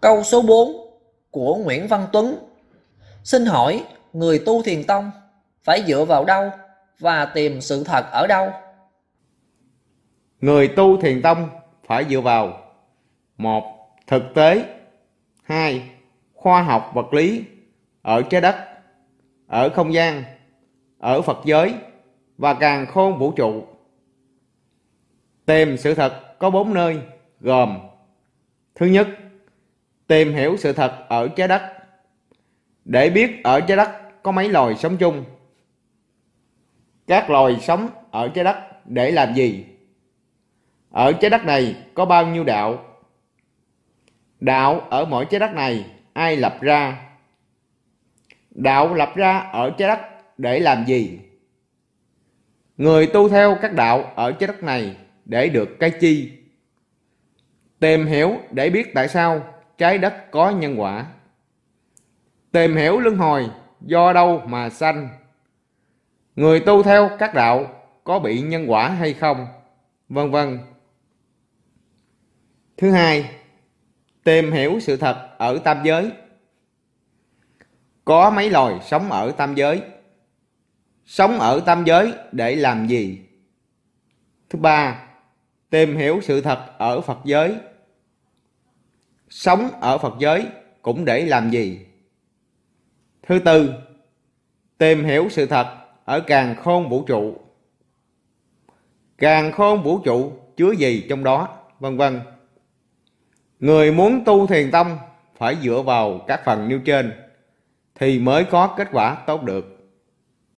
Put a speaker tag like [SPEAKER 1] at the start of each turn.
[SPEAKER 1] Câu số 4 của Nguyễn Văn Tuấn Xin hỏi, người tu thiền tông phải dựa vào đâu và tìm sự thật ở đâu?
[SPEAKER 2] Người tu thiền tông phải dựa vào một Thực tế 2. Khoa học vật lý ở trái đất, ở không gian, ở Phật giới và càng khôn vũ trụ. Tìm sự thật có bốn nơi gồm Thứ nhất, tìm hiểu sự thật ở trái đất. Để biết ở trái đất có mấy loài sống chung. Các loài sống ở trái đất để làm gì? Ở trái đất này có bao nhiêu đạo? Đạo ở mỗi trái đất này ai lập ra? Đạo lập ra ở trái đất để làm gì? Người tu theo các đạo ở trái đất này để được cái chi? Tìm hiểu để biết tại sao trái đất có nhân quả. Tìm hiểu luân hồi do đâu mà sanh. Người tu theo các đạo có bị nhân quả hay không? Vân vân. Thứ hai, tìm hiểu sự thật ở tam giới. Có mấy loài sống ở tam giới? Sống ở tam giới để làm gì? Thứ ba, tìm hiểu sự thật ở Phật giới. Sống ở Phật giới cũng để làm gì? Thứ tư, tìm hiểu sự thật ở càng khôn vũ trụ. Càng khôn vũ trụ chứa gì trong đó, vân vân. Người muốn tu thiền tông phải dựa vào các phần nêu trên thì mới có kết quả tốt được.